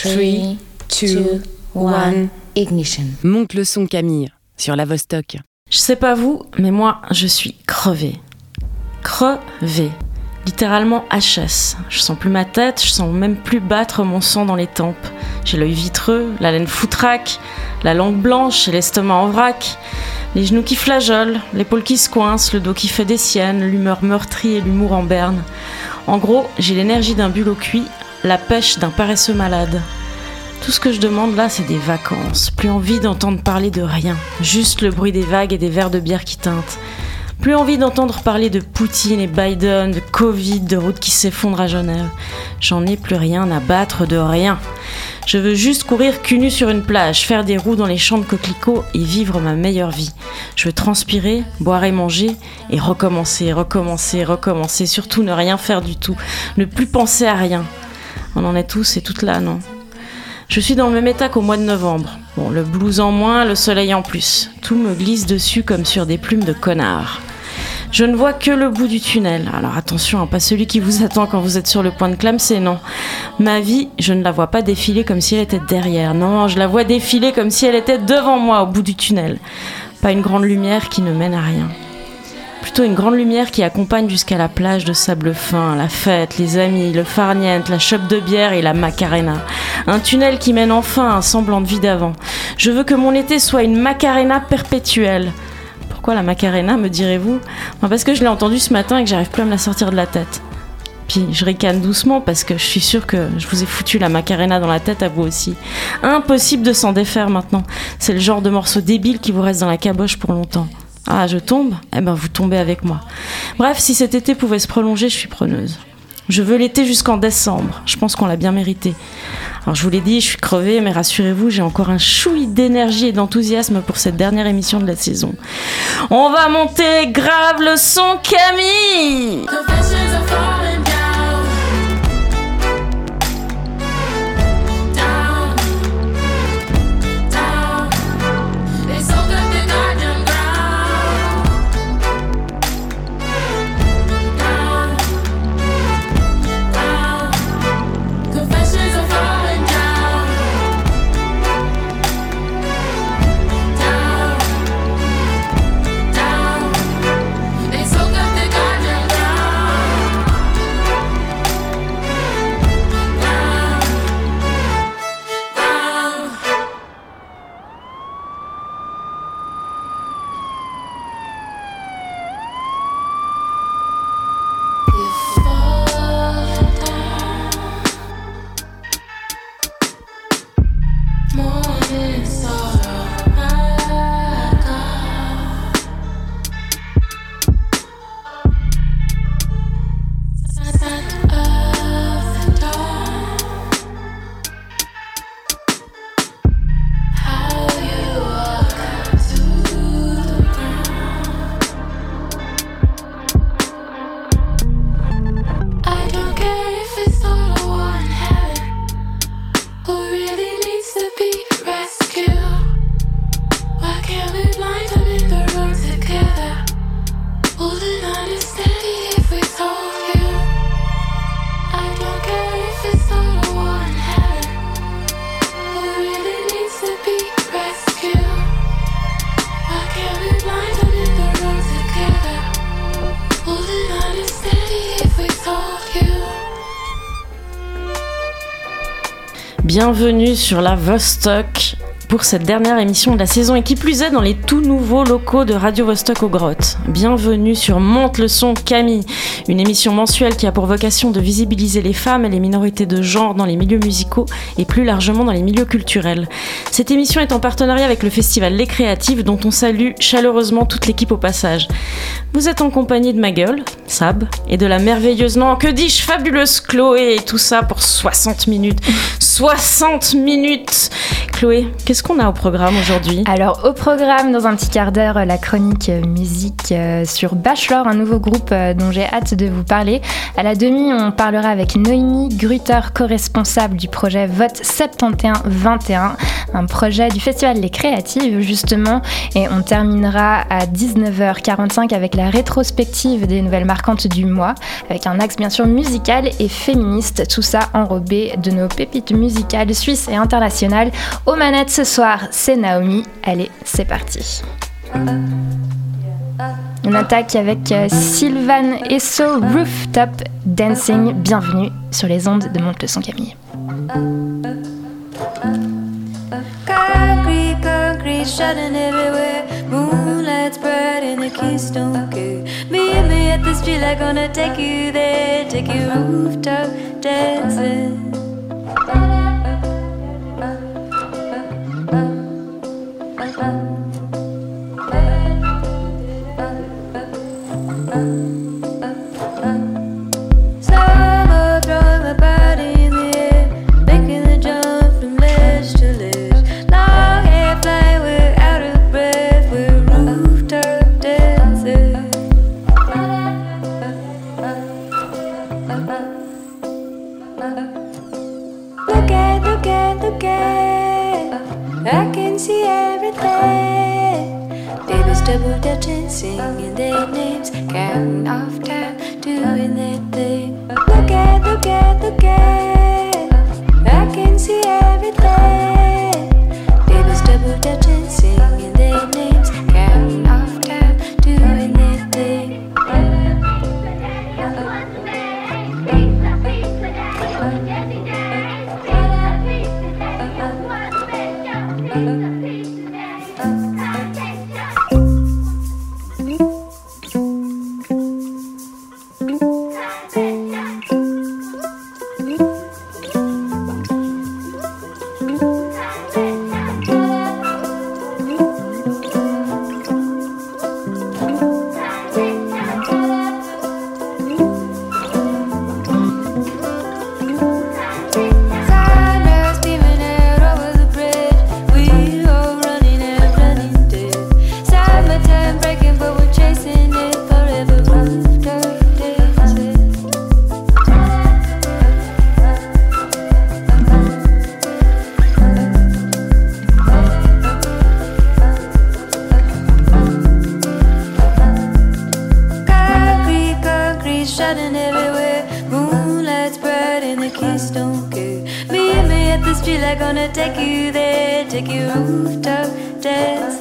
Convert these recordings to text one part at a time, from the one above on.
3, 2, 1, ignition. Monte le son Camille sur la Vostok. Je sais pas vous, mais moi, je suis crevée. Crevée. Littéralement HS. Je sens plus ma tête, je sens même plus battre mon sang dans les tempes. J'ai l'œil vitreux, la laine foutraque, la langue blanche et l'estomac en vrac. Les genoux qui flageolent, l'épaule qui se coince, le dos qui fait des siennes, l'humeur meurtrie et l'humour en berne. En gros, j'ai l'énergie d'un bulot cuit, la pêche d'un paresseux malade. Tout ce que je demande là, c'est des vacances. Plus envie d'entendre parler de rien. Juste le bruit des vagues et des verres de bière qui teintent. Plus envie d'entendre parler de Poutine et Biden, de Covid, de routes qui s'effondrent à Genève. J'en ai plus rien à battre de rien. Je veux juste courir cul nu sur une plage, faire des roues dans les champs de coquelicots et vivre ma meilleure vie. Je veux transpirer, boire et manger et recommencer, recommencer, recommencer. Surtout ne rien faire du tout. Ne plus penser à rien. On en est tous et toutes là, non? Je suis dans le même état qu'au mois de novembre. Bon, le blues en moins, le soleil en plus. Tout me glisse dessus comme sur des plumes de connard. Je ne vois que le bout du tunnel. Alors attention, hein, pas celui qui vous attend quand vous êtes sur le point de clamser, non. Ma vie, je ne la vois pas défiler comme si elle était derrière. Non, je la vois défiler comme si elle était devant moi au bout du tunnel. Pas une grande lumière qui ne mène à rien plutôt une grande lumière qui accompagne jusqu'à la plage de sable fin, la fête, les amis, le farniente, la chope de bière et la macarena. Un tunnel qui mène enfin à un semblant de vie d'avant. Je veux que mon été soit une macarena perpétuelle. Pourquoi la macarena, me direz-vous? Parce que je l'ai entendu ce matin et que j'arrive plus à me la sortir de la tête. Puis je ricane doucement parce que je suis sûre que je vous ai foutu la macarena dans la tête à vous aussi. Impossible de s'en défaire maintenant. C'est le genre de morceau débile qui vous reste dans la caboche pour longtemps. Ah, je tombe? Eh ben, vous tombez avec moi. Bref, si cet été pouvait se prolonger, je suis preneuse. Je veux l'été jusqu'en décembre. Je pense qu'on l'a bien mérité. Alors, je vous l'ai dit, je suis crevée, mais rassurez-vous, j'ai encore un chouï d'énergie et d'enthousiasme pour cette dernière émission de la saison. On va monter grave le son Camille bienvenue sur la Vostok pour cette dernière émission de la saison et qui plus est dans les tout nouveaux locaux de Radio Vostok aux Grottes. Bienvenue sur Monte le son Camille, une émission mensuelle qui a pour vocation de visibiliser les femmes et les minorités de genre dans les milieux musicaux et plus largement dans les milieux culturels. Cette émission est en partenariat avec le festival Les Créatives dont on salue chaleureusement toute l'équipe au passage. Vous êtes en compagnie de ma gueule, Sab, et de la merveilleuse, non, que dis-je, fabuleuse Chloé et tout ça pour 60 minutes. 60 minutes Chloé, qu'est-ce qu'on a au programme aujourd'hui? Alors au programme, dans un petit quart d'heure, la chronique musique euh, sur Bachelor, un nouveau groupe euh, dont j'ai hâte de vous parler. À la demi, on parlera avec Noémie Grutter, co-responsable du projet Vote 71-21, un projet du Festival Les Créatives justement. Et on terminera à 19h45 avec la rétrospective des nouvelles marquantes du mois, avec un axe bien sûr musical et féministe, tout ça enrobé de nos pépites musicales suisses et internationales. Aux manettes ce soir, c'est Naomi. Allez, c'est parti. On attaque avec euh, Sylvan Esso Rooftop Dancing. Bienvenue sur les ondes de Monte son Camille. Concrete, concrete, shining everywhere. Moonlight spreading the Keystone Gate. Meet me at the street, like gonna take you there. Take you rooftop dancing. Uh, uh, uh.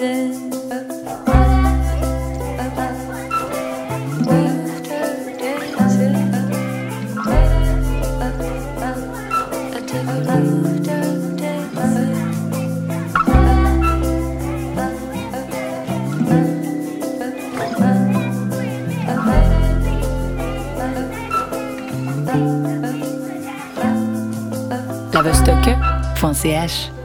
Dancing. Rooftop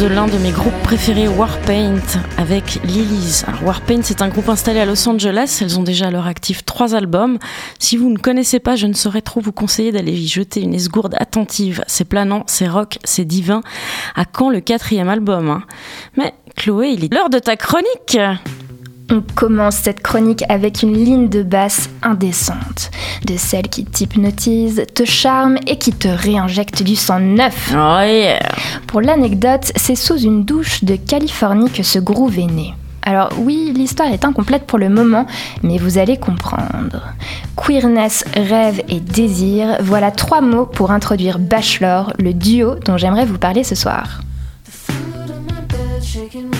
de l'un de mes groupes préférés, Warpaint, avec Lilies. Warpaint, c'est un groupe installé à Los Angeles. Elles ont déjà à leur actif trois albums. Si vous ne connaissez pas, je ne saurais trop vous conseiller d'aller y jeter une esgourde attentive. C'est planant, c'est rock, c'est divin. À quand le quatrième album hein? Mais Chloé, il est l'heure de ta chronique On commence cette chronique avec une ligne de basse indécente, de celle qui t'hypnotise, te charme et qui te réinjecte du sang neuf. Oh yeah Pour l'anecdote, c'est sous une douche de Californie que ce groove est né. Alors oui, l'histoire est incomplète pour le moment, mais vous allez comprendre. Queerness, rêve et désir, voilà trois mots pour introduire Bachelor, le duo dont j'aimerais vous parler ce soir. The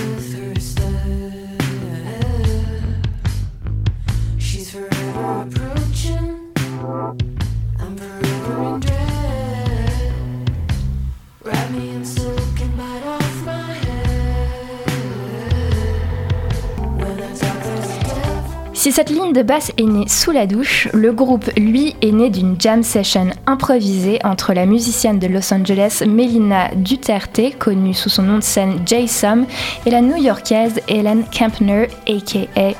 Si cette ligne de basse est née sous la douche, le groupe, lui, est né d'une jam session improvisée entre la musicienne de Los Angeles Melina Duterte, connue sous son nom de scène J-Sum, et la new-yorkaise Helen Kempner, aka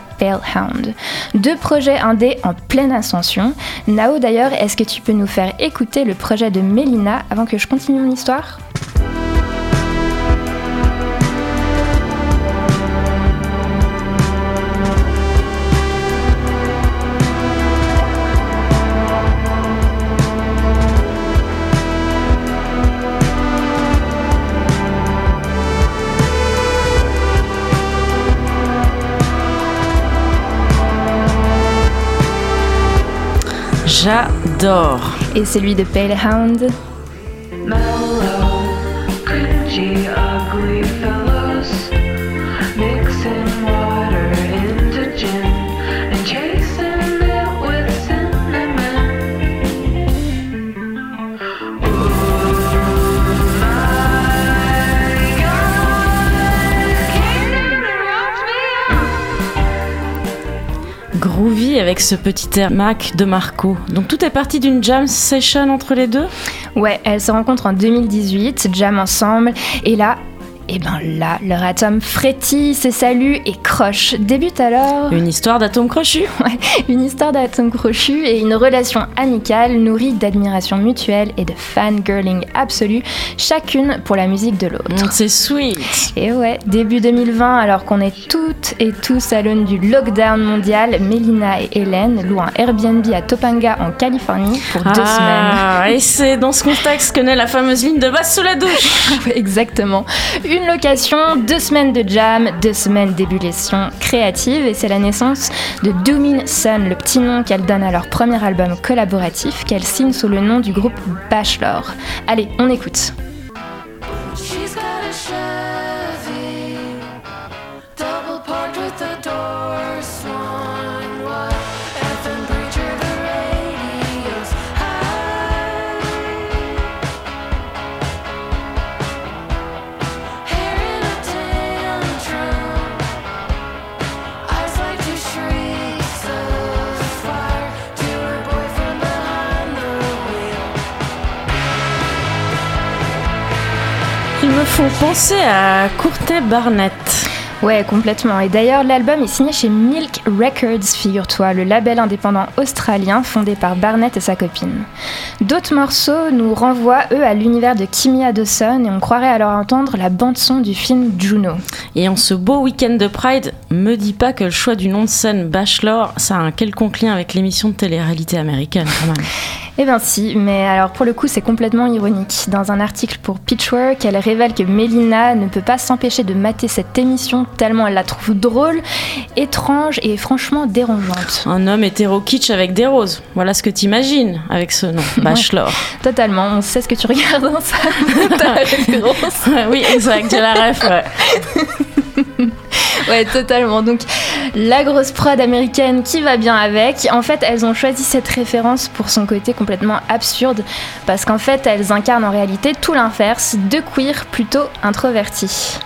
Deux projets indés en pleine ascension. Nao d'ailleurs, est-ce que tu peux nous faire écouter le projet de Melina avant que je continue mon histoire? J'adore. Et celui de Palehound Mellow, cringy, ugly avec ce petit air Mac de Marco. Donc tout est parti d'une jam session entre les deux? Ouais, elles se rencontrent en 2018, jam ensemble, et là, et ben là, leur atome frétille, se salue et croche. Débute alors Une histoire d'atome crochu ouais, une histoire d'atome crochu et une relation amicale nourrie d'admiration mutuelle et de fangirling absolu, chacune pour la musique de l'autre. C'est sweet Et ouais, début 2020, alors qu'on est toutes et tous à l'aune du lockdown mondial, Mélina et Hélène louent un Airbnb à Topanga en Californie pour deux semaines. Ah, et c'est dans ce contexte que naît la fameuse ligne de basse sous la douche Ouais, Exactement. Une location, deux semaines de jam, deux semaines d'ébullition créative et c'est la naissance de Doomin Sun, le petit nom qu'elle donne à leur premier album collaboratif qu'elle signe sous le nom du groupe Bachelor. Allez, on écoute. Font penser à Courtney Barnett. Ouais, complètement. Et d'ailleurs, l'album est signé chez Milk Records, figure-toi, le label indépendant australien fondé par Barnett et sa copine. D'autres morceaux nous renvoient, eux, à l'univers de Kimia Dawson et on croirait alors entendre la bande-son du film Juno. Et en ce beau week-end de Pride, me dis pas que le choix du nom de scène Bachelor, ça a un quelconque lien avec l'émission de télé-réalité américaine quand même. Eh bien si, mais alors pour le coup c'est complètement ironique. Dans un article pour Pitchwork, elle révèle que Melina ne peut pas s'empêcher de mater cette émission tellement elle la trouve drôle, étrange et franchement dérangeante. Un homme hétéro kitsch avec des roses. Voilà ce que t'imagines avec ce nom, Bachelor. Totalement, on sait ce que tu regardes dans ça. La référence. oui, exact, j'ai la ref. ouais. ouais, totalement. Donc, la grosse prod américaine qui va bien avec. En fait, elles ont choisi cette référence pour son côté complètement absurde, parce qu'en fait, elles incarnent en réalité tout l'inverse de queer plutôt introverti.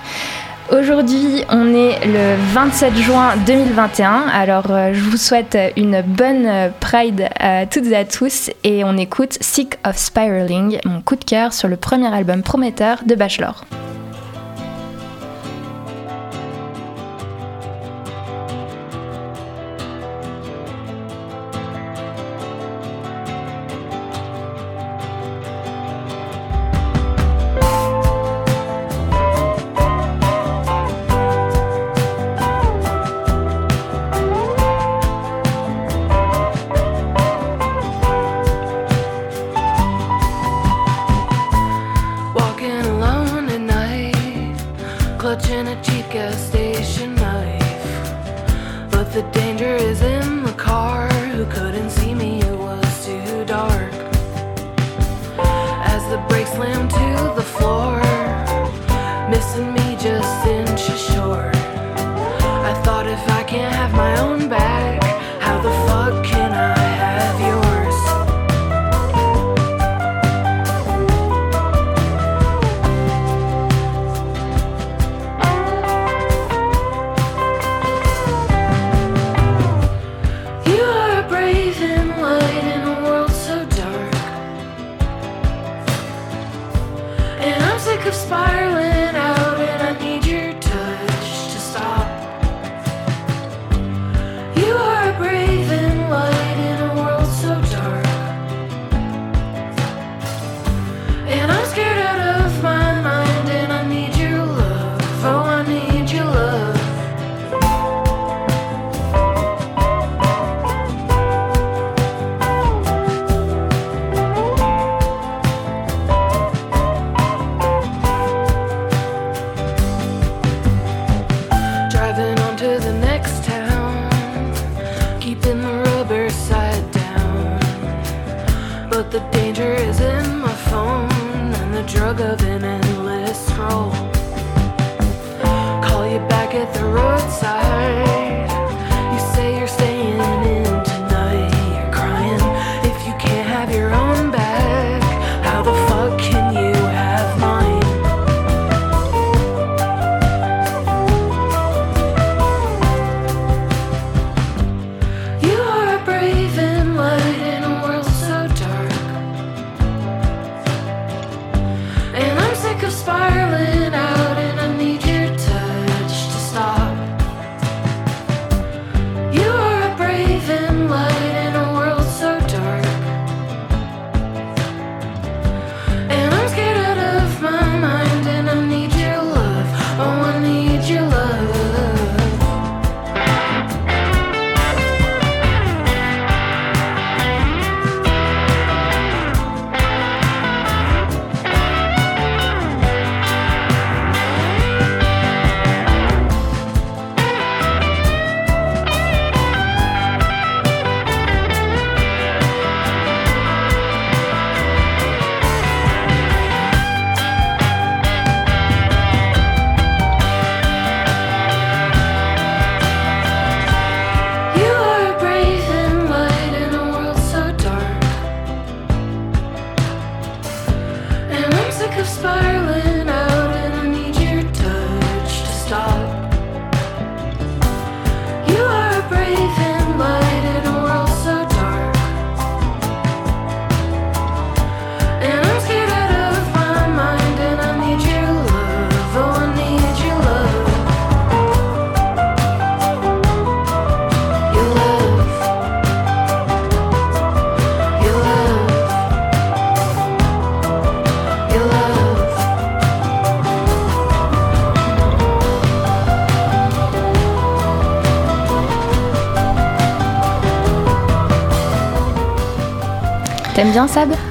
Aujourd'hui, on est le 27 juin 2021. Alors, euh, je vous souhaite une bonne euh, Pride à toutes et à tous et on écoute Sick of Spiraling, mon coup de cœur sur le premier album prometteur de Bachelor.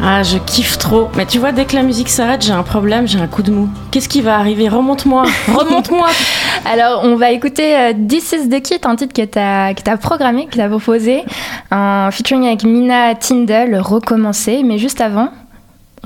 Ah, je kiffe trop. Mais tu vois, dès que la musique s'arrête, j'ai un problème, j'ai un coup de mou. Qu'est-ce qui va arriver? Remonte-moi Remonte-moi Alors, on va écouter euh, This is the Kit, un titre que t'as, que t'as programmé, que t'as proposé. Un featuring avec Mina Tindall, recommencé. Mais juste avant,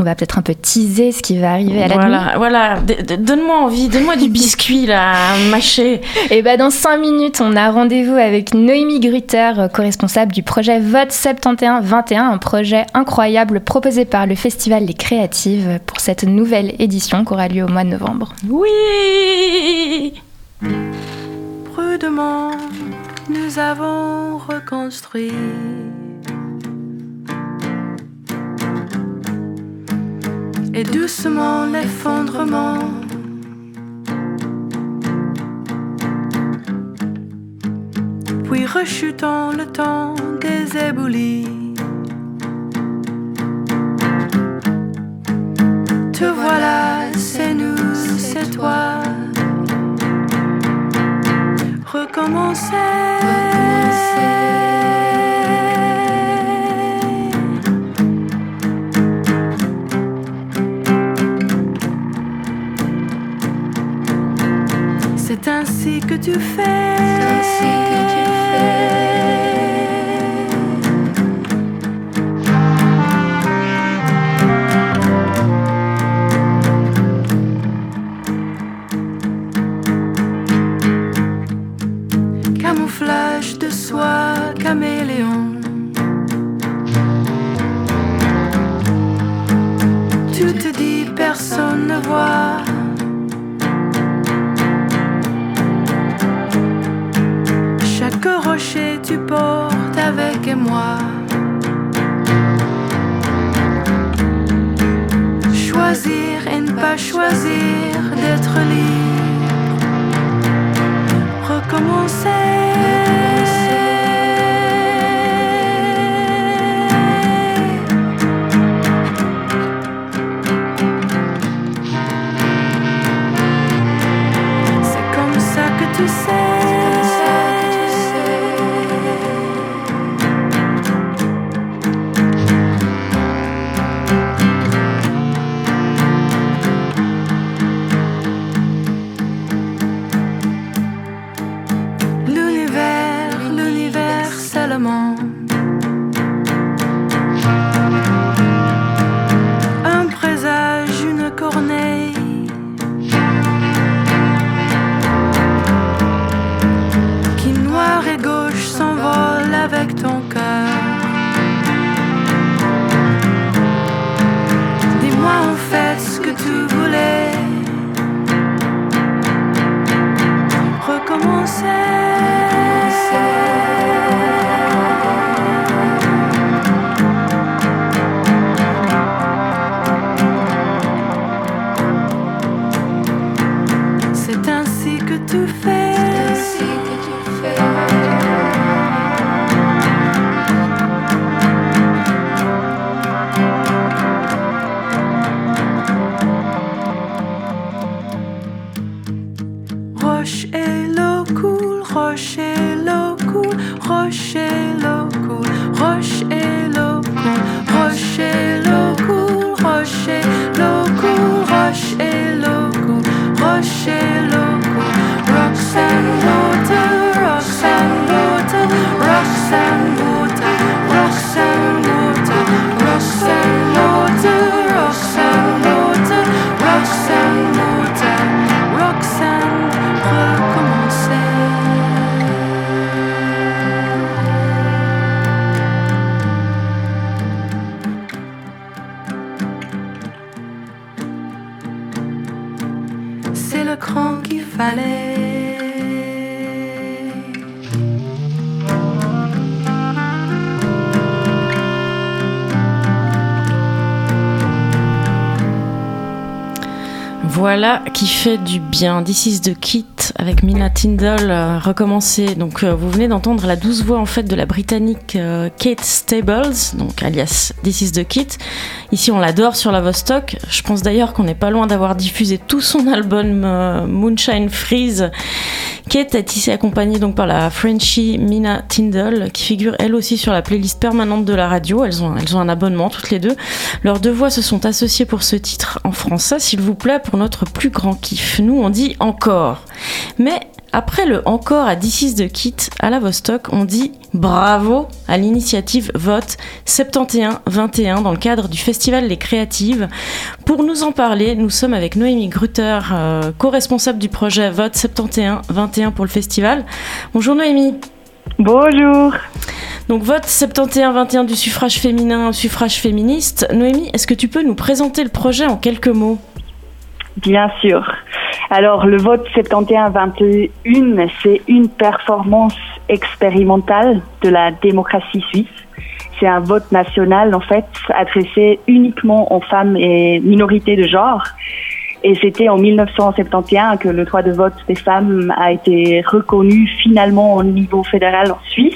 va peut-être un peu teaser ce qui va arriver à la Voilà, nuit. voilà. Donne-moi envie, donne-moi du biscuit là, à mâcher. Et bah dans 5 minutes, on a rendez-vous avec Noémie Grutter, euh, co-responsable du projet Vote 71-21, un projet incroyable proposé par le Festival Les Créatives pour cette nouvelle édition qui aura lieu au mois de novembre. Oui Prudemment, nous avons reconstruit. Et doucement l'effondrement. Puis rechutant le temps des éboulis. Te voilà, c'est nous, c'est toi recommencer. C'est ainsi que tu fais. Camouflage de soie, caméléon. Tu te dis, personne ne voit. Tu portes avec moi. Choisir et ne pas choisir d'être libre recommencer. Voilà qui fait du bien. This is the Kit avec Mina Tyndall euh. Donc euh, vous venez d'entendre la douce voix en fait de la britannique euh, Kate Stables, donc alias This is the Kit. Ici on l'adore sur la Vostok. Je pense d'ailleurs qu'on n'est pas loin d'avoir diffusé tout son album euh, Moonshine Freeze. Kate est ici accompagnée donc par la Frenchie Mina Tyndall qui figure elle aussi sur la playlist permanente de la radio. Elles ont, elles ont un abonnement toutes les deux. Leurs deux voix se sont associées pour ce titre en français, s'il vous plaît, pour notre plus grand kiff. Nous, on dit encore. Mais après le encore à 16 de Kit à la Vostok, on dit bravo à l'initiative Vote 71-21 dans le cadre du festival Les Créatives. Pour nous en parler, nous sommes avec Noémie Grutter, euh, co-responsable du projet Vote 71-21 pour le festival. Bonjour Noémie. Bonjour. Donc vote 71-21 du suffrage féminin, suffrage féministe. Noémie, est-ce que tu peux nous présenter le projet en quelques mots? Bien sûr. Alors, le vote 71-21, c'est une performance expérimentale de la démocratie suisse. C'est un vote national, en fait, adressé uniquement aux femmes et minorités de genre. Et c'était en 1971 que le droit de vote des femmes a été reconnu finalement au niveau fédéral en Suisse.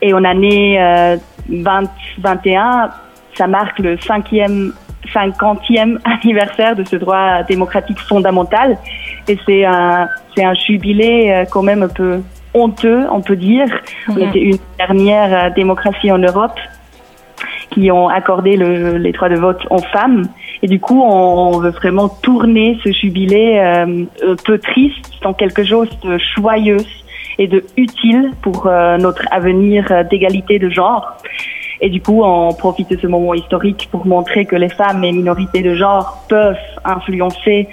Et en année euh, 2021, ça marque le cinquième 50e anniversaire de ce droit démocratique fondamental. Et c'est un, c'est un jubilé euh, quand même un peu honteux, on peut dire. On était une dernière euh, démocratie en Europe qui ont accordé le, les droits de vote aux femmes. Et du coup, on, on veut vraiment tourner ce jubilé euh, un peu triste en quelque chose de joyeux et de utile pour euh, notre avenir d'égalité de genre. Et du coup, on profite de ce moment historique pour montrer que les femmes et minorités de genre peuvent influencer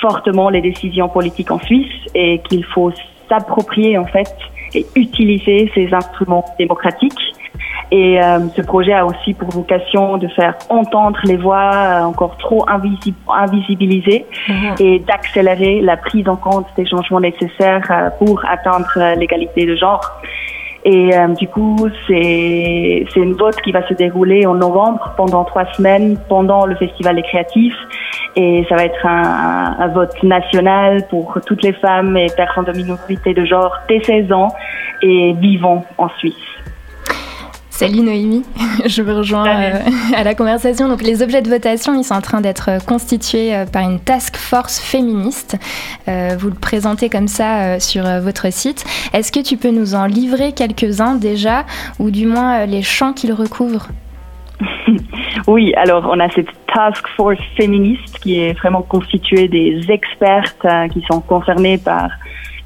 fortement les décisions politiques en Suisse et qu'il faut s'approprier en fait et utiliser ces instruments démocratiques. Et euh, ce projet a aussi pour vocation de faire entendre les voix euh, encore trop invisi- invisibilisées et d'accélérer la prise en compte des changements nécessaires euh, pour atteindre l'égalité de genre. Et euh, du coup, c'est une vote qui va se dérouler en novembre pendant trois semaines pendant le festival des créatifs. Et ça va être un, un vote national pour toutes les femmes et personnes de minorité de genre dès 16 ans et vivant en Suisse. Salut Noémie, je vous rejoins euh, à la conversation. Donc les objets de votation, ils sont en train d'être constitués euh, par une task force féministe. Euh, vous le présentez comme ça euh, sur euh, votre site. Est-ce que tu peux nous en livrer quelques-uns déjà, ou du moins euh, les champs qu'ils recouvrent? Oui, alors on a cette task force féministe qui est vraiment constituée des expertes euh, qui sont concernées par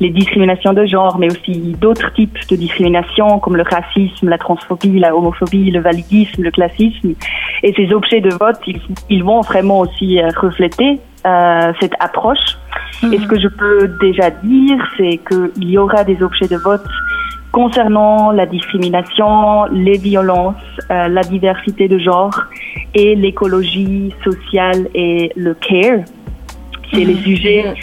les discriminations de genre, mais aussi d'autres types de discrimination comme le racisme, la transphobie, la homophobie, le validisme, le classisme. Et ces objets de vote, ils, ils vont vraiment aussi euh, refléter euh, cette approche. Et ce que je peux déjà dire, c'est qu'il y aura des objets de vote concernant la discrimination, les violences, euh, la diversité de genre et l'écologie sociale et le care. C'est les sujets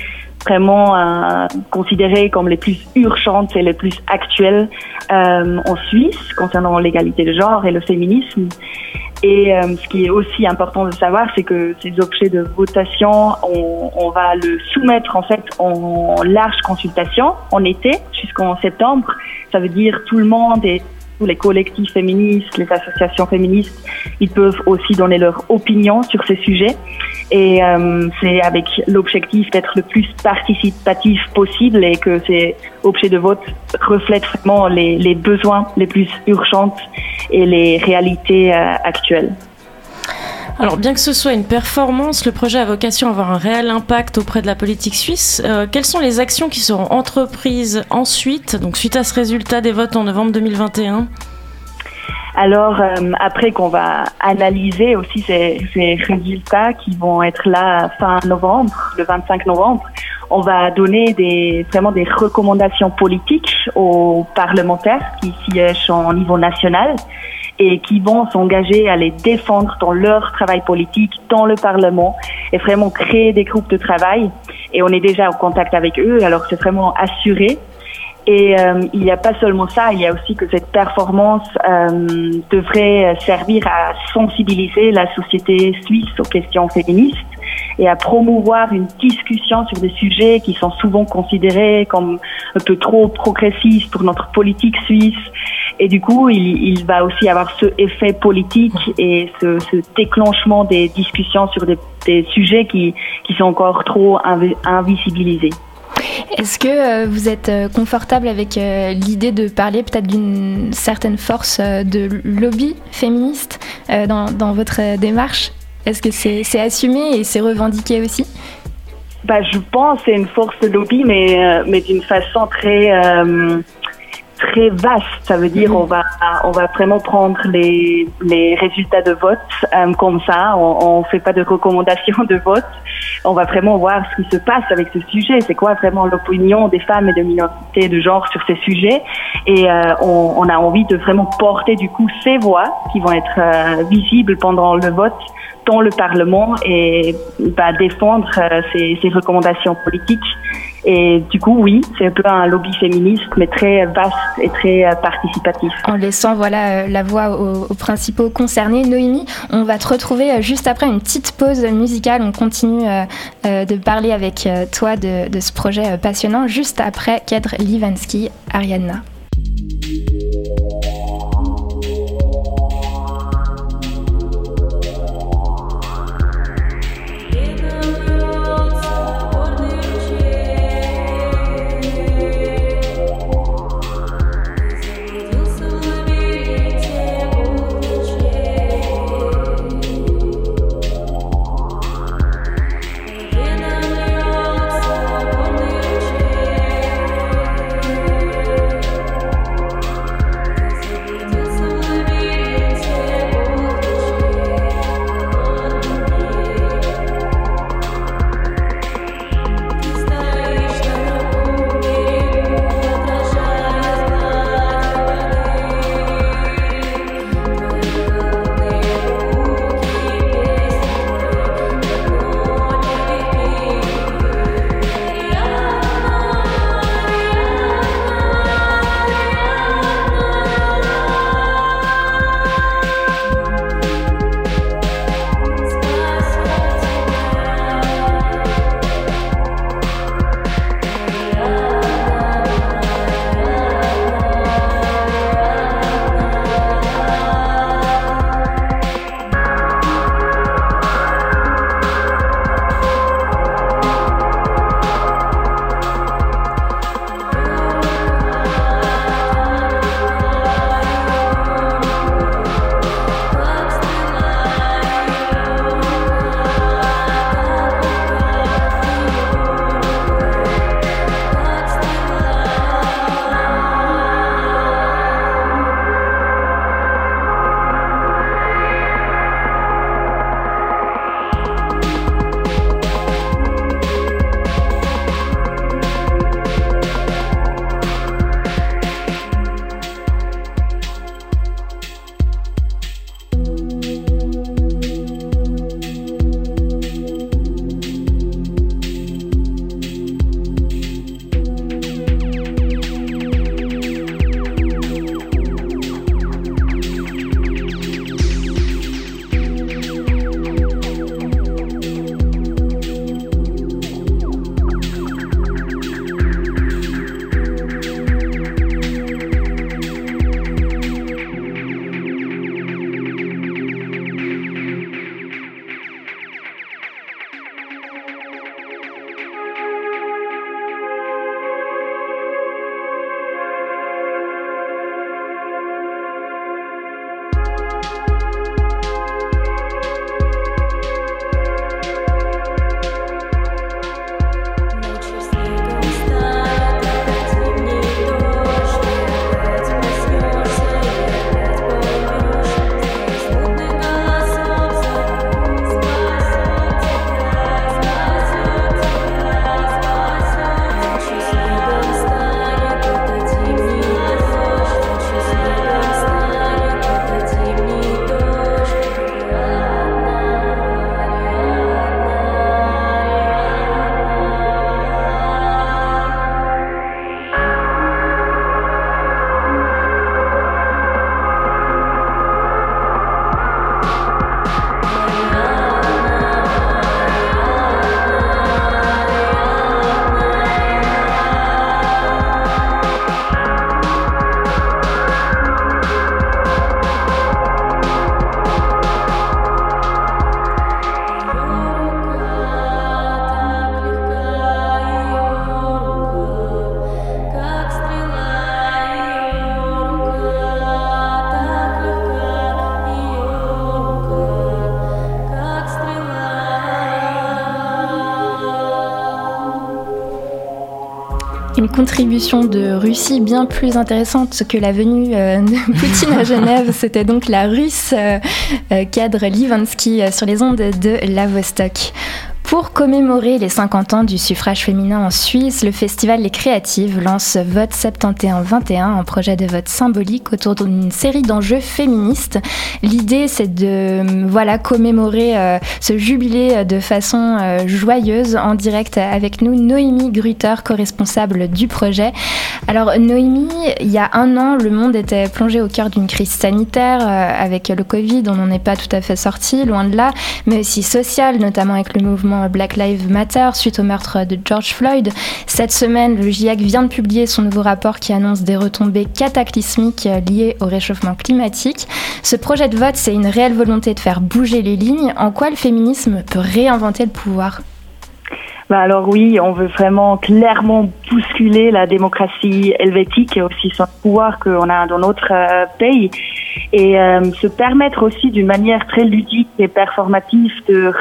vraiment euh, considérés comme les plus urgentes et les plus actuels euh, en Suisse concernant l'égalité de genre et le féminisme. Et euh, ce qui est aussi important de savoir, c'est que ces objets de votation, on, va le soumettre en fait en large consultation en été jusqu'en septembre. Ça veut dire tout le monde et tous les collectifs féministes, les associations féministes, ils peuvent aussi donner leur opinion sur ces sujets. Et euh, c'est avec l'objectif d'être le plus participatif possible et que ces objets de vote reflètent vraiment les, les besoins les plus urgents et les réalités euh, actuelles. Alors, bien que ce soit une performance, le projet a vocation à avoir un réel impact auprès de la politique suisse. Euh, quelles sont les actions qui seront entreprises ensuite, donc suite à ce résultat des votes en novembre 2021 Alors, euh, après qu'on va analyser aussi ces, résultats qui vont être là fin novembre, le 25 novembre, on va donner vraiment des recommandations politiques aux parlementaires qui siègent au niveau national et qui vont s'engager à les défendre dans leur travail politique dans le Parlement et vraiment créer des groupes de travail. Et on est déjà en contact avec eux, alors c'est vraiment assuré. Et euh, il n'y a pas seulement ça, il y a aussi que cette performance euh, devrait servir à sensibiliser la société suisse aux questions féministes et à promouvoir une discussion sur des sujets qui sont souvent considérés comme un peu trop progressistes pour notre politique suisse. Et du coup, il, il va aussi avoir ce effet politique et ce, ce déclenchement des discussions sur des, des sujets qui, qui sont encore trop invi- invisibilisés. Est-ce que euh, vous êtes euh, confortable avec euh, l'idée de parler peut-être d'une certaine force de lobby féministe dans, dans votre démarche? Est-ce que c'est assumé et c'est revendiqué aussi? Bah, je pense que c'est une force de lobby, mais, mais d'une façon très, euh, très vaste. Ça veut dire on va, on va vraiment prendre les, les résultats de vote euh, comme ça. On ne fait pas de recommandations de vote. On va vraiment voir ce qui se passe avec ce sujet. C'est quoi vraiment l'opinion des femmes et de minorités de genre sur ces sujets? Et euh, on, on, a envie de vraiment porter du coup ces voix qui vont être euh, visibles pendant le vote dans le Parlement et bah, défendre euh, ces, ces recommandations politiques. Et du coup, oui, c'est un peu un lobby féministe, mais très vaste et très euh, participatif. En laissant voilà, euh, la voix aux, aux, principaux concernés. Noémie, on va te retrouver euh, juste après une petite pause musicale. On continue de parler avec toi de, de ce projet passionnant, juste après Kedr Livansky, Ariadna. De Russie bien plus intéressante que la venue de Poutine à Genève. C'était donc la russe cadre Livansky sur les ondes de la Vostok. Pour commémorer les 50 ans du suffrage féminin en Suisse, le festival Les Créatives lance Vote 71-21, un projet de vote symbolique autour d'une série d'enjeux féministes. L'idée, c'est de voilà, commémorer euh, ce jubilé de façon euh, joyeuse en direct avec nous. Noémie Grutter, co-responsable du projet. Alors, Noémie, il y a un an, le monde était plongé au cœur d'une crise sanitaire euh, avec le Covid. On n'en est pas tout à fait sorti, loin de là, mais aussi sociale, notamment avec le mouvement Black Lives Matter suite au meurtre de George Floyd. Cette semaine, le GIEC vient de publier son nouveau rapport qui annonce des retombées cataclysmiques liées au réchauffement climatique. Ce projet de vote, c'est une réelle volonté de faire bouger les lignes. En quoi le féminisme peut réinventer le pouvoir? Bah alors oui, on veut vraiment clairement bousculer la démocratie helvétique et aussi son pouvoir qu'on a dans notre euh, pays et euh, se permettre aussi d'une manière très ludique et performative de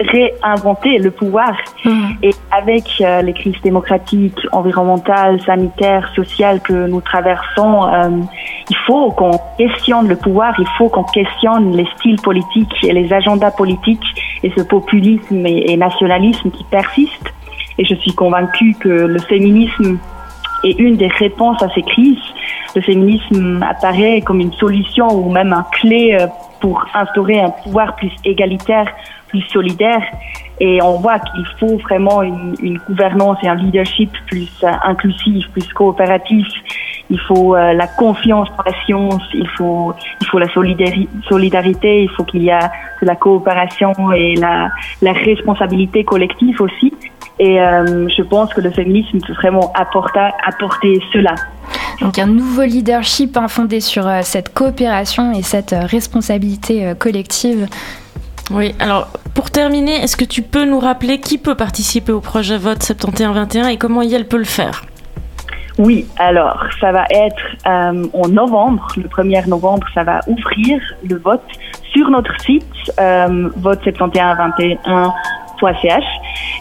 réinventer le pouvoir. Mmh. Et avec euh, les crises démocratiques, environnementales, sanitaires, sociales que nous traversons, il faut qu'on questionne le pouvoir, il faut qu'on questionne les styles politiques et les agendas politiques et ce populisme et, nationalisme qui Et je suis convaincue que le féminisme est une des réponses à ces crises. Le féminisme apparaît comme une solution ou même un clé euh, pour instaurer un pouvoir plus égalitaire, plus solidaire. Et on voit qu'il faut vraiment une, une, gouvernance et un leadership plus euh, inclusif, plus coopératif il faut euh, la confiance dans la science, il faut, il faut la solidarité, il faut qu'il y ait de la coopération et la, la responsabilité collective aussi. Et euh, je pense que le féminisme peut vraiment apporter, apporter cela. Donc un nouveau leadership hein, fondé sur euh, cette coopération et cette responsabilité collective. Oui, alors pour terminer, est-ce que tu peux nous rappeler qui peut participer au projet Vote 71-21 et comment elle peut le faire? Oui, alors ça va être euh, en novembre, le 1er novembre, ça va ouvrir le vote sur notre site euh, vote7121.ch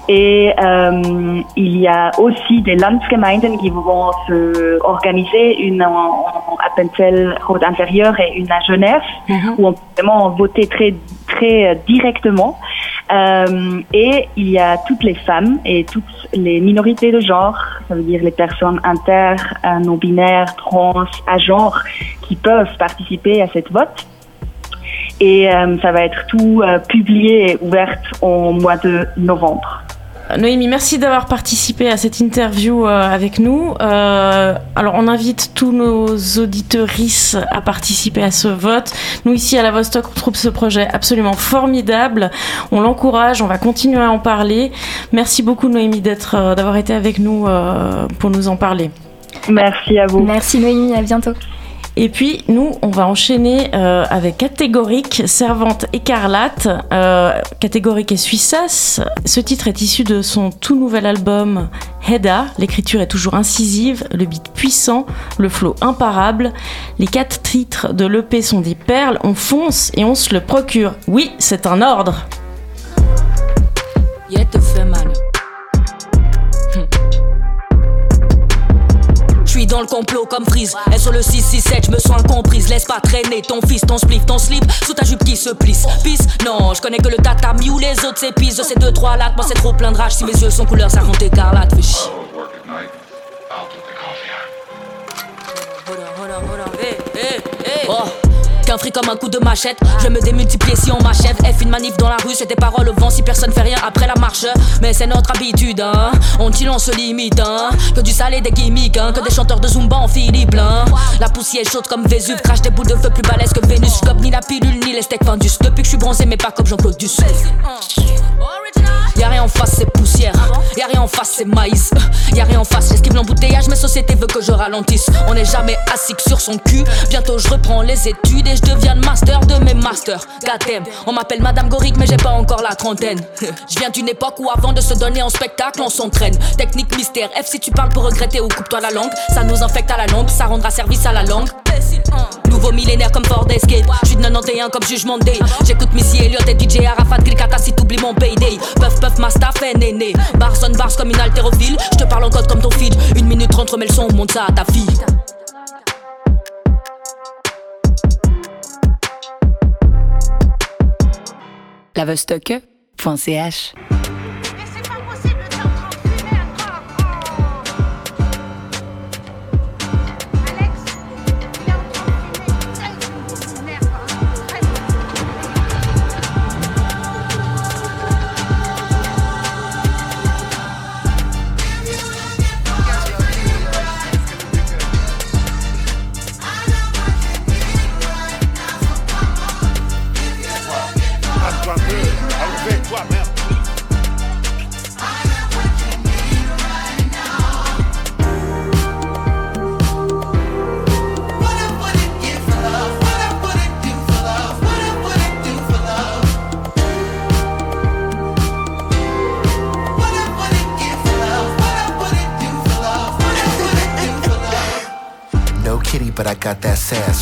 et euh, il y a aussi des Landsgemeinden qui vont se organiser, une en, Appenzell Rode inférieure et une à Genève, mhm. où on peut vraiment voter très très directement. Euh, et il y a toutes les femmes et toutes les minorités de genre, ça veut dire les personnes inter, euh, non-binaires, trans, à genre, qui peuvent participer à cette vote. Et euh, ça va être tout publié et ouvert au mois de novembre. Noémie, merci d'avoir participé à cette interview euh, avec nous. Euh, alors, on invite tous nos auditeuristes à participer à ce vote. Nous, ici à la Vostok, on trouve ce projet absolument formidable. On l'encourage, on va continuer à en parler. Merci beaucoup, Noémie, d'être, euh, d'avoir été avec nous pour nous en parler. Merci à vous. Merci, Noémie. À bientôt. Et puis nous, on va enchaîner euh, avec Catégorique, Servante écarlate. Euh, catégorique et Suissesse. Ce titre est issu de son tout nouvel album Heda. L'écriture est toujours incisive, le beat puissant, le flow imparable. Les quatre titres de l'EP sont des perles. On fonce et on se le procure. Oui, c'est un ordre. Dans le complot comme frise. Et sur le 667, je me sens incomprise. Laisse pas traîner ton fils, ton spliff, ton slip sous ta jupe qui se plisse. Pisse, non, je connais que le tatami ou les autres s'épisent. De ces deux, trois lattes, moi c'est trop plein de rage. Si mes yeux sont couleur, ça monte écarlate. Fais chier. Oh un fric comme un coup de machette. Je me démultiplier si on m'achève. F une manif dans la rue, c'est des paroles au vent si personne fait rien après la marche. Mais c'est notre habitude, hein. On dit on se limite, hein. Que du salé des gimmicks, hein. Que des chanteurs de Zumba en Philippe. La poussière chaude comme Vésuve, crache des boules de feu plus balèzes que Vénus. Comme ni la pilule ni les steaks. Depuis que je suis bronzé, mais pas comme Jean-Claude Duss. Y'a rien en face, c'est poussière. Y'a rien en face, c'est maïs. Y'a rien en face, j'esquive l'embouteillage, mais société veut que je ralentisse. On n'est jamais assis sur son cul. Bientôt je reprends les études et je deviens le master de mes masters. Goddamn, on m'appelle Madame Gorique, mais j'ai pas encore la trentaine. Je viens d'une époque où avant de se donner en spectacle, on s'entraîne. Technique mystère, F si tu parles pour regretter ou coupe-toi la langue. Ça nous infecte à la longue, ça rendra service à la langue. Nouveau millénaire comme Ford Escape. J'suis de 91 comme jugement day. J'écoute Missy Elliott et DJ Arafat Grikata si t'oublies mon payday. Puff ma staff est néné. Barson barre comme une haltérophile. Je te parle en code comme ton feed. Une minute trente, remets le son, monte ça à ta fille. lavestock.ch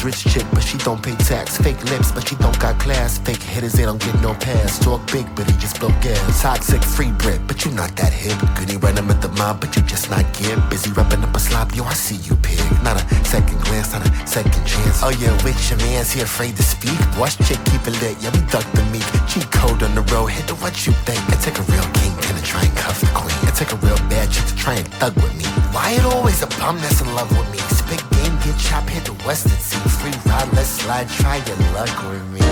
Rich chick, but she don't pay tax. Fake lips, but she don't got class. Fake hitters, they don't get no pass. Talk big, but he just blow gas. Toxic, free bread, but you not that hip. Goody running with the mob, but you just not get busy rubbing up a slob. Yo, I see you, pig. Not a second glance, not a second chance. Oh yeah, with your man's he afraid to speak. Watch chick, keep it lit. Yeah, we duck the meat. Cheat code on the road, hit the what you think. It take a real king to try and cuff the queen. It take a real bad chick to try and thug with me. Why it always a bum that's in love with me? Spit game, get chop, hit the western sea. Free ride, let's slide, try your luck with me.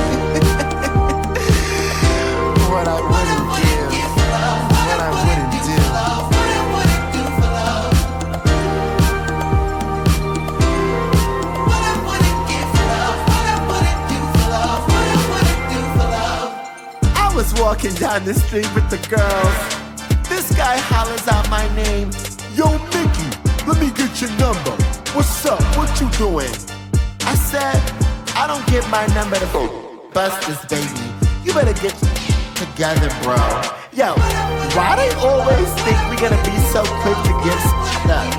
what I wouldn't give, what I wouldn't do. I was walking down the street with the girls. This guy hollers out my name. Yo, Mickey, let me get your number. What's up? What you doing? I said, I don't get my number to bust this baby. You better get together, bro. Yo, why they always think we gonna be so quick to get stuff?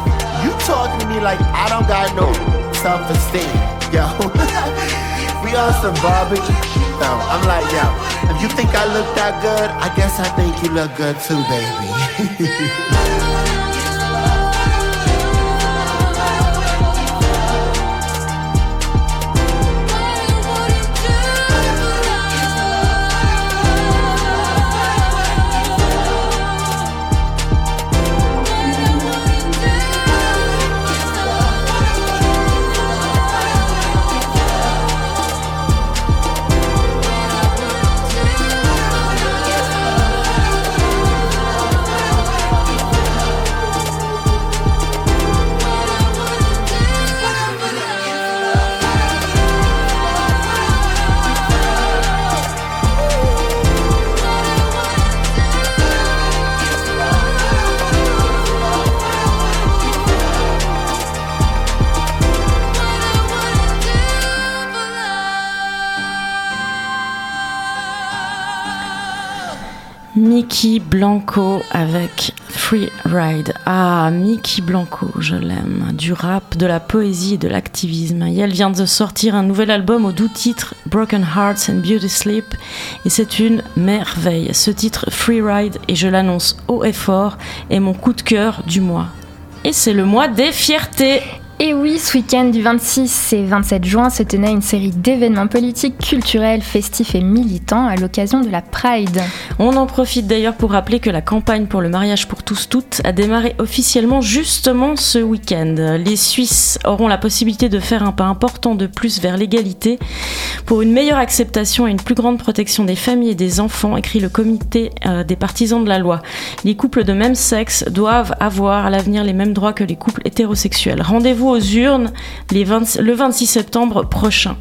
You talking to me like I don't got no self-esteem. Yo, we on some barbecue. No, I'm like, yo, if you think I look that good, I guess I think you look good too, baby. Mickey Blanco avec Free Ride. Ah, Mickey Blanco, je l'aime. Du rap, de la poésie et de l'activisme. Et elle vient de sortir un nouvel album au doux titre Broken Hearts and Beauty Sleep. Et c'est une merveille. Ce titre Free Ride, et je l'annonce haut et fort, est mon coup de cœur du mois. Et c'est le mois des fiertés. Et oui, ce week-end du 26 et 27 juin se tenait une série d'événements politiques, culturels, festifs et militants à l'occasion de la Pride. On en profite d'ailleurs pour rappeler que la campagne pour le mariage pour tous toutes a démarré officiellement justement ce week-end. Les Suisses auront la possibilité de faire un pas important de plus vers l'égalité pour une meilleure acceptation et une plus grande protection des familles et des enfants, écrit le comité euh, des partisans de la loi. Les couples de même sexe doivent avoir à l'avenir les mêmes droits que les couples hétérosexuels. Rendez-vous aux urnes les 20 le 26 septembre prochain.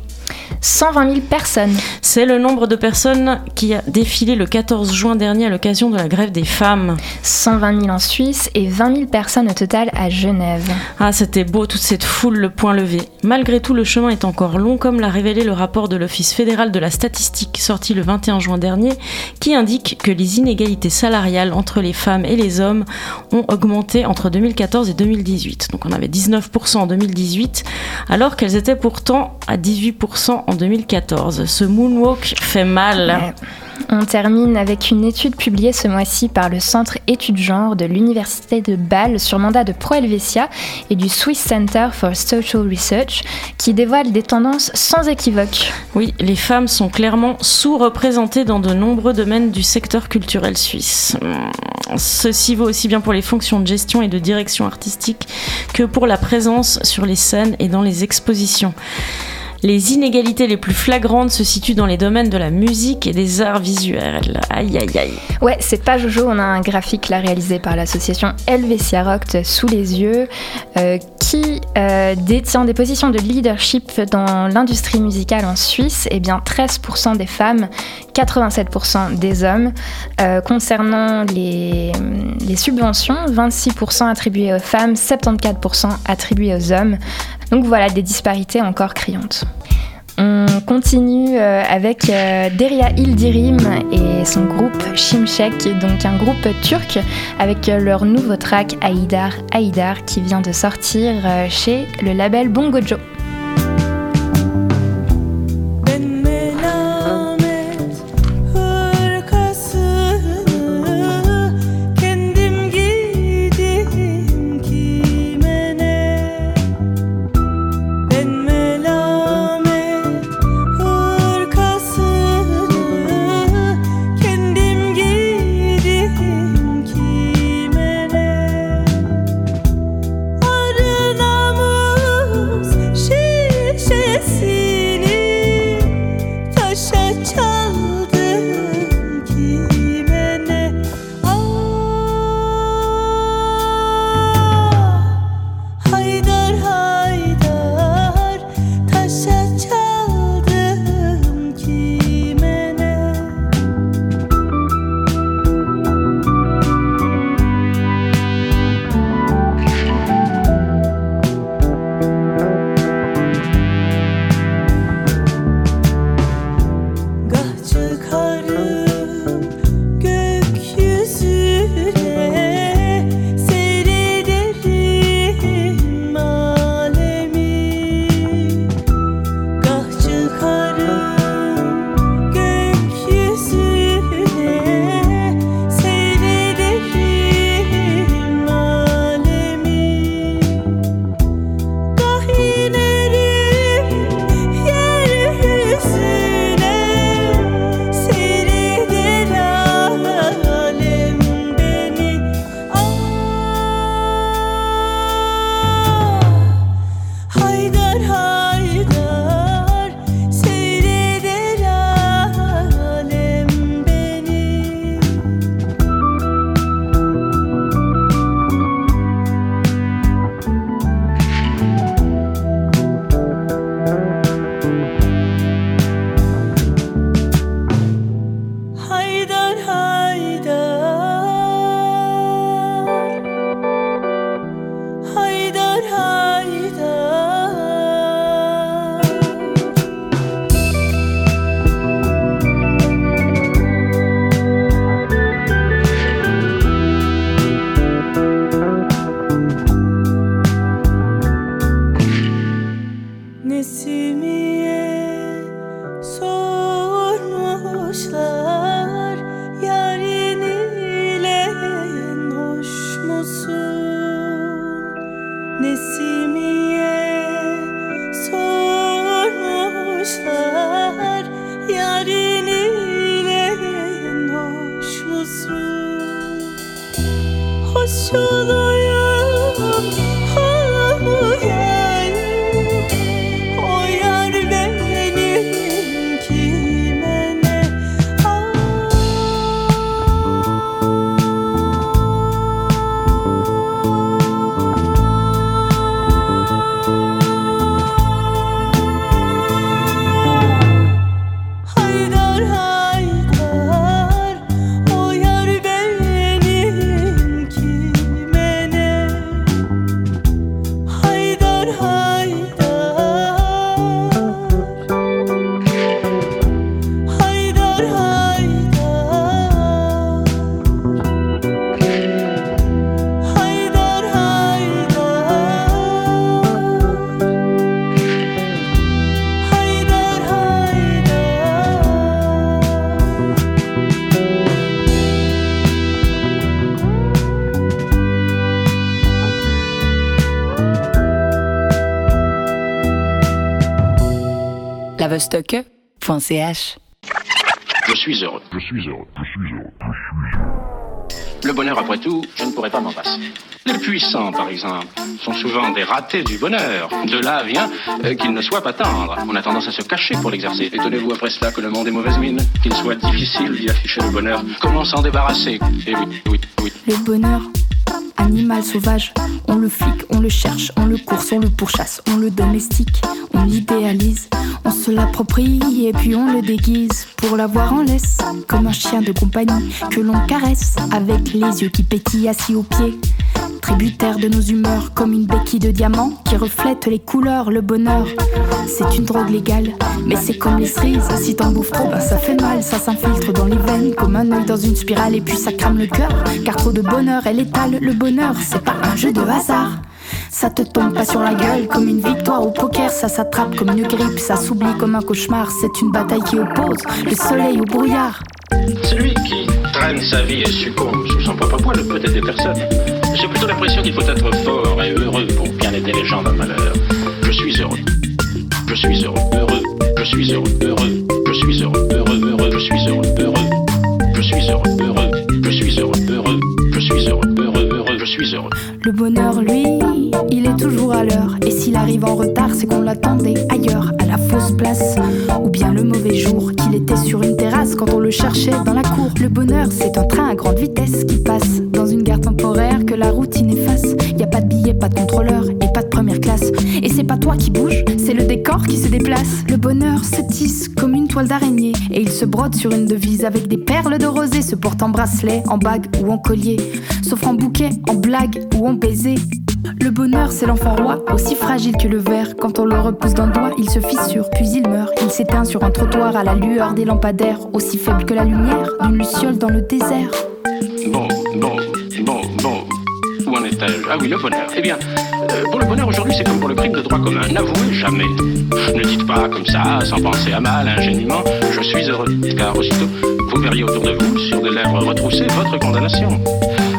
120 000 personnes. C'est le nombre de personnes qui a défilé le 14 juin dernier à l'occasion de la grève des femmes. 120 000 en Suisse et 20 000 personnes au total à Genève. Ah, c'était beau, toute cette foule, le point levé. Malgré tout, le chemin est encore long, comme l'a révélé le rapport de l'Office fédéral de la statistique sorti le 21 juin dernier, qui indique que les inégalités salariales entre les femmes et les hommes ont augmenté entre 2014 et 2018. Donc on avait 19% en 2018, alors qu'elles étaient pourtant à 18% en 2014. Ce moonwalk fait mal. On termine avec une étude publiée ce mois-ci par le Centre études genre de l'Université de Bâle sur mandat de Pro Helvetia et du Swiss Center for Social Research qui dévoile des tendances sans équivoque. Oui, les femmes sont clairement sous-représentées dans de nombreux domaines du secteur culturel suisse. Hum, Ceci vaut aussi bien pour les fonctions de gestion et de direction artistique que pour la présence sur les scènes et dans les expositions. Les inégalités les plus flagrantes se situent dans les domaines de la musique et des arts visuels. Aïe aïe aïe. Ouais, c'est pas Jojo, on a un graphique là réalisé par l'association Helvetia Rock sous les yeux euh, qui euh, détient des positions de leadership dans l'industrie musicale en Suisse. Et bien 13% des femmes, 87% des hommes. Euh, concernant les, les subventions, 26% attribuées aux femmes, 74% attribuées aux hommes. Donc voilà, des disparités encore criantes. On continue euh, avec euh, Deria Ildirim et son groupe Şimşek, donc un groupe turc avec euh, leur nouveau track Aïdar Aïdar qui vient de sortir chez le label Bongojo. Vostok.ch Je suis heureux. Je suis heureux. Je suis heureux. Le bonheur, après tout, je ne pourrais pas m'en passer. Les puissants, par exemple, sont souvent des ratés du bonheur. De là vient euh, qu'ils ne soient pas tendres. On a tendance à se cacher pour l'exercer. Étonnez-vous après cela que le monde est mauvaise mine, qu'il soit difficile d'y afficher le bonheur. Comment s'en débarrasser? Eh oui, oui, oui. Le bonheur, animal sauvage, on le flic, on le cherche, on le course, on le pourchasse, on le domestique, on l'idéalise, on se l'approprie et puis on le déguise pour l'avoir en laisse, comme un chien de compagnie que l'on caresse avec les yeux qui pétillent assis aux pieds. Tributaire de nos humeurs, comme une béquille de diamant qui reflète les couleurs, le bonheur. C'est une drogue légale, mais c'est comme les cerises. Si t'en bouffes trop, ben ça fait mal, ça s'infiltre dans les veines comme un œil dans une spirale et puis ça crame le cœur. Car trop de bonheur, elle étale le bonheur, c'est pas un jeu de hasard. Ça te tombe pas sur la gueule comme une victoire au poker, ça s'attrape comme une grippe, ça s'oublie comme un cauchemar. C'est une bataille qui oppose le soleil au brouillard. Celui qui traîne sa vie et succombe sous son propre poids ne peut aider personne. J'ai plutôt l'impression qu'il faut être fort et heureux pour bien aider les gens dans le malheur. Je suis heureux. Je suis heureux, heureux. Je suis heureux, heureux. Je suis heureux, heureux, heureux. Je suis heureux, heureux. Je suis heureux, heureux. Je suis heureux, heureux. Je suis heureux, heureux, heureux. Je suis heureux. Le bonheur, lui, toujours à l'heure. Et s'il arrive en retard, c'est qu'on l'attendait ailleurs, à la fausse place. Ou bien le mauvais jour, qu'il était sur une terrasse quand on le cherchait dans la cour. Le bonheur, c'est un train à grande vitesse qui passe dans une gare temporaire que la routine efface. Y a pas de billet, pas de contrôleur et pas de première classe. Et c'est pas toi qui bouge, c'est le décor qui se déplace. Le bonheur se tisse comme une toile d'araignée et il se brode sur une devise avec des perles de rosée se porte en bracelet, en bague ou en collier, s'offre en bouquet, en blague ou en baiser. Le bonheur, c'est l'enfant roi, aussi fragile que le verre. Quand on le repousse d'un doigt, il se fissure, puis il meurt. Il s'éteint sur un trottoir à la lueur des lampadaires, aussi faible que la lumière d'une luciole dans le désert. Bon, bon. Étais-je Ah oui, le bonheur. Eh bien, euh, pour le bonheur aujourd'hui, c'est comme pour le crime de droit commun. N'avouez jamais. Ne dites pas comme ça, sans penser à mal, ingénument, je suis heureux. Car aussitôt, vous verriez autour de vous, sur des lèvres retroussées, votre condamnation.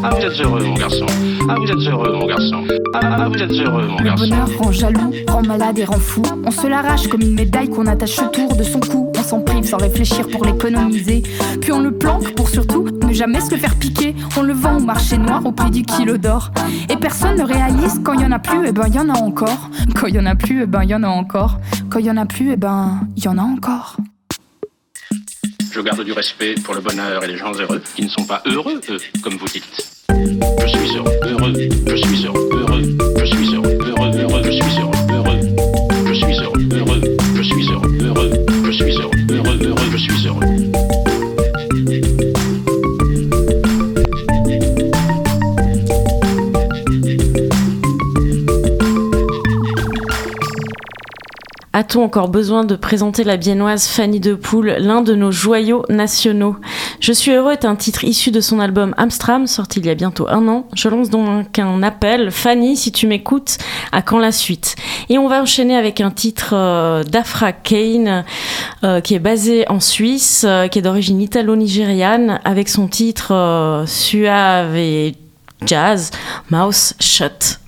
Ah, vous êtes heureux, mon garçon. Ah, vous êtes heureux, mon garçon. Ah, ah, vous êtes heureux, mon Le bonheur rend jaloux, rend malade et rend fou. On se l'arrache comme une médaille qu'on attache autour de son cou. On s'en prive sans réfléchir pour l'économiser. Puis on le planque pour surtout ne jamais se le faire piquer. On le vend au marché noir au prix du kilo d'or. Et personne ne réalise quand il y en a plus, et ben il y en a encore. Quand il y en a plus, et ben il y en a encore. Quand il y en a plus, et ben il y en a encore. Je garde du respect pour le bonheur et les gens heureux qui ne sont pas heureux, eux, comme vous dites. A-t-on encore besoin de présenter la biennoise Fanny de Poule, l'un de nos joyaux nationaux? Je suis heureux est un titre issu de son album Amstram, sorti il y a bientôt un an. Je lance donc un appel. Fanny, si tu m'écoutes, à quand la suite? Et on va enchaîner avec un titre euh, d'Afra Kane, euh, qui est basé en Suisse, euh, qui est d'origine italo-nigériane, avec son titre suave et jazz, Mouse Shut.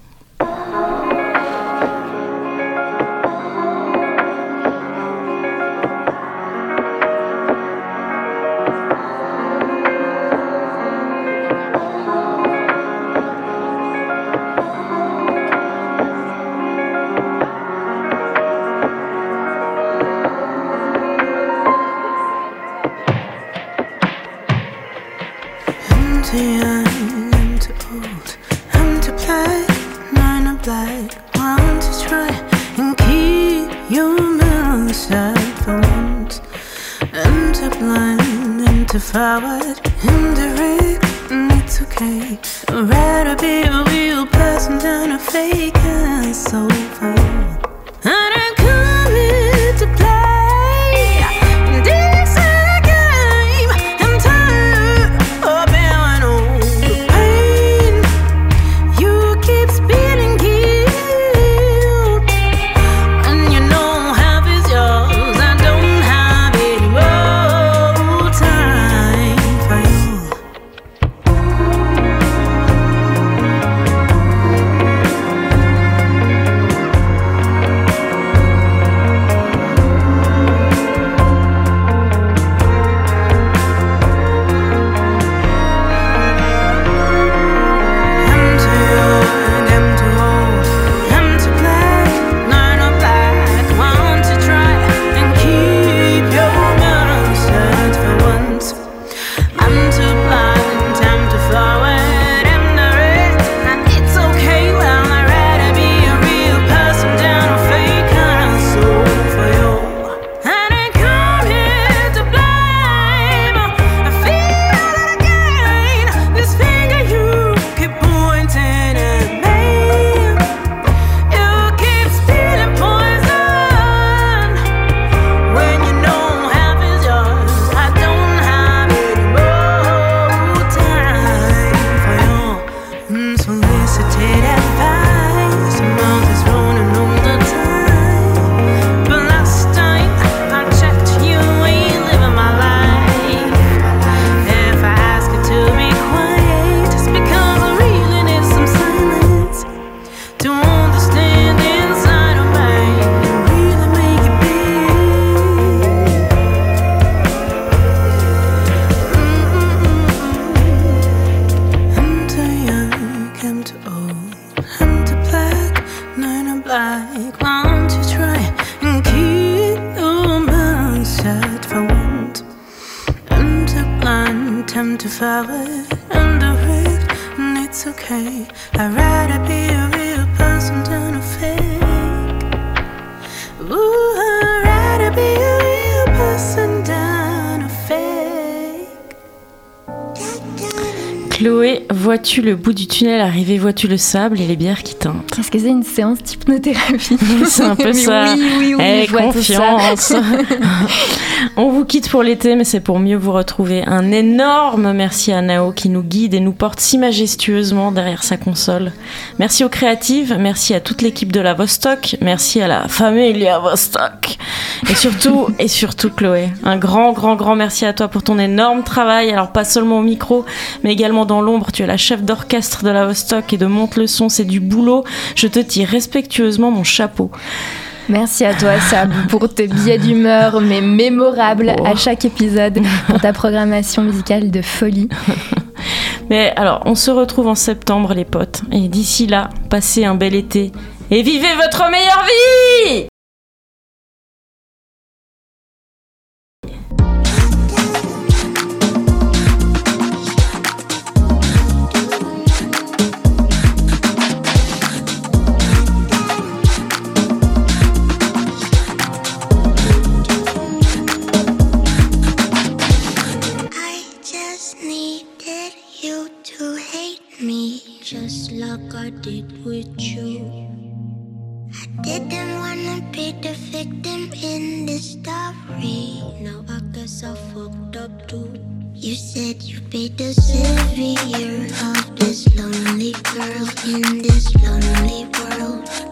Vois-tu le bout du tunnel arriver Vois-tu le sable et les bières qui teintent Est-ce que c'est une séance d'hypnothérapie C'est un peu ça. Oui, oui, oui, Eh, tout ça. confiance. On vous quitte pour l'été, mais c'est pour mieux vous retrouver. Un énorme merci à Nao qui nous guide et nous porte si majestueusement derrière sa console. Merci aux créatives, merci à toute l'équipe de la Vostok, merci à la familia Vostok. Et surtout, et surtout Chloé, un grand, grand, grand merci à toi pour ton énorme travail. Alors pas seulement au micro, mais également dans l'ombre. Tu es la chef d'orchestre de la Vostok et de Monte le son, c'est du boulot. Je te tire respectueusement mon chapeau. Merci à toi, Sab, pour tes billets d'humeur, mais mémorables Oh. à chaque épisode, pour ta programmation musicale de folie. Mais alors, on se retrouve en septembre, les potes. Et d'ici là, passez un bel été. Et vivez votre meilleure vie I did with you. I didn't wanna be the victim in this story. Now I guess I fucked up too. You said you'd be the savior of this lonely girl in this lonely world.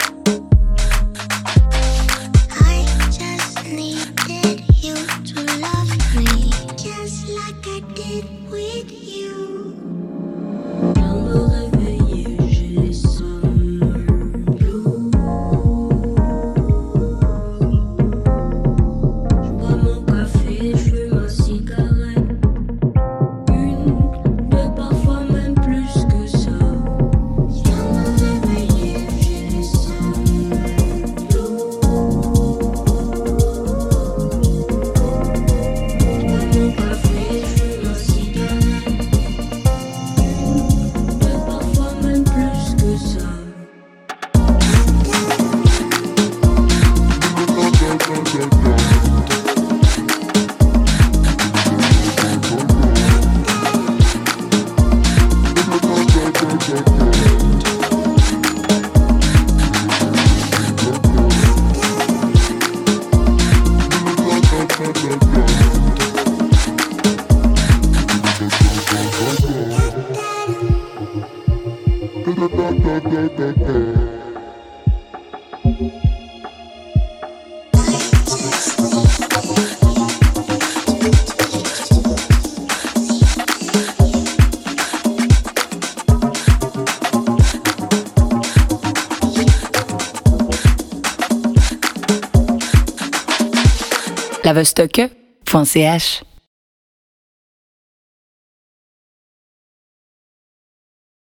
Lavestock.ch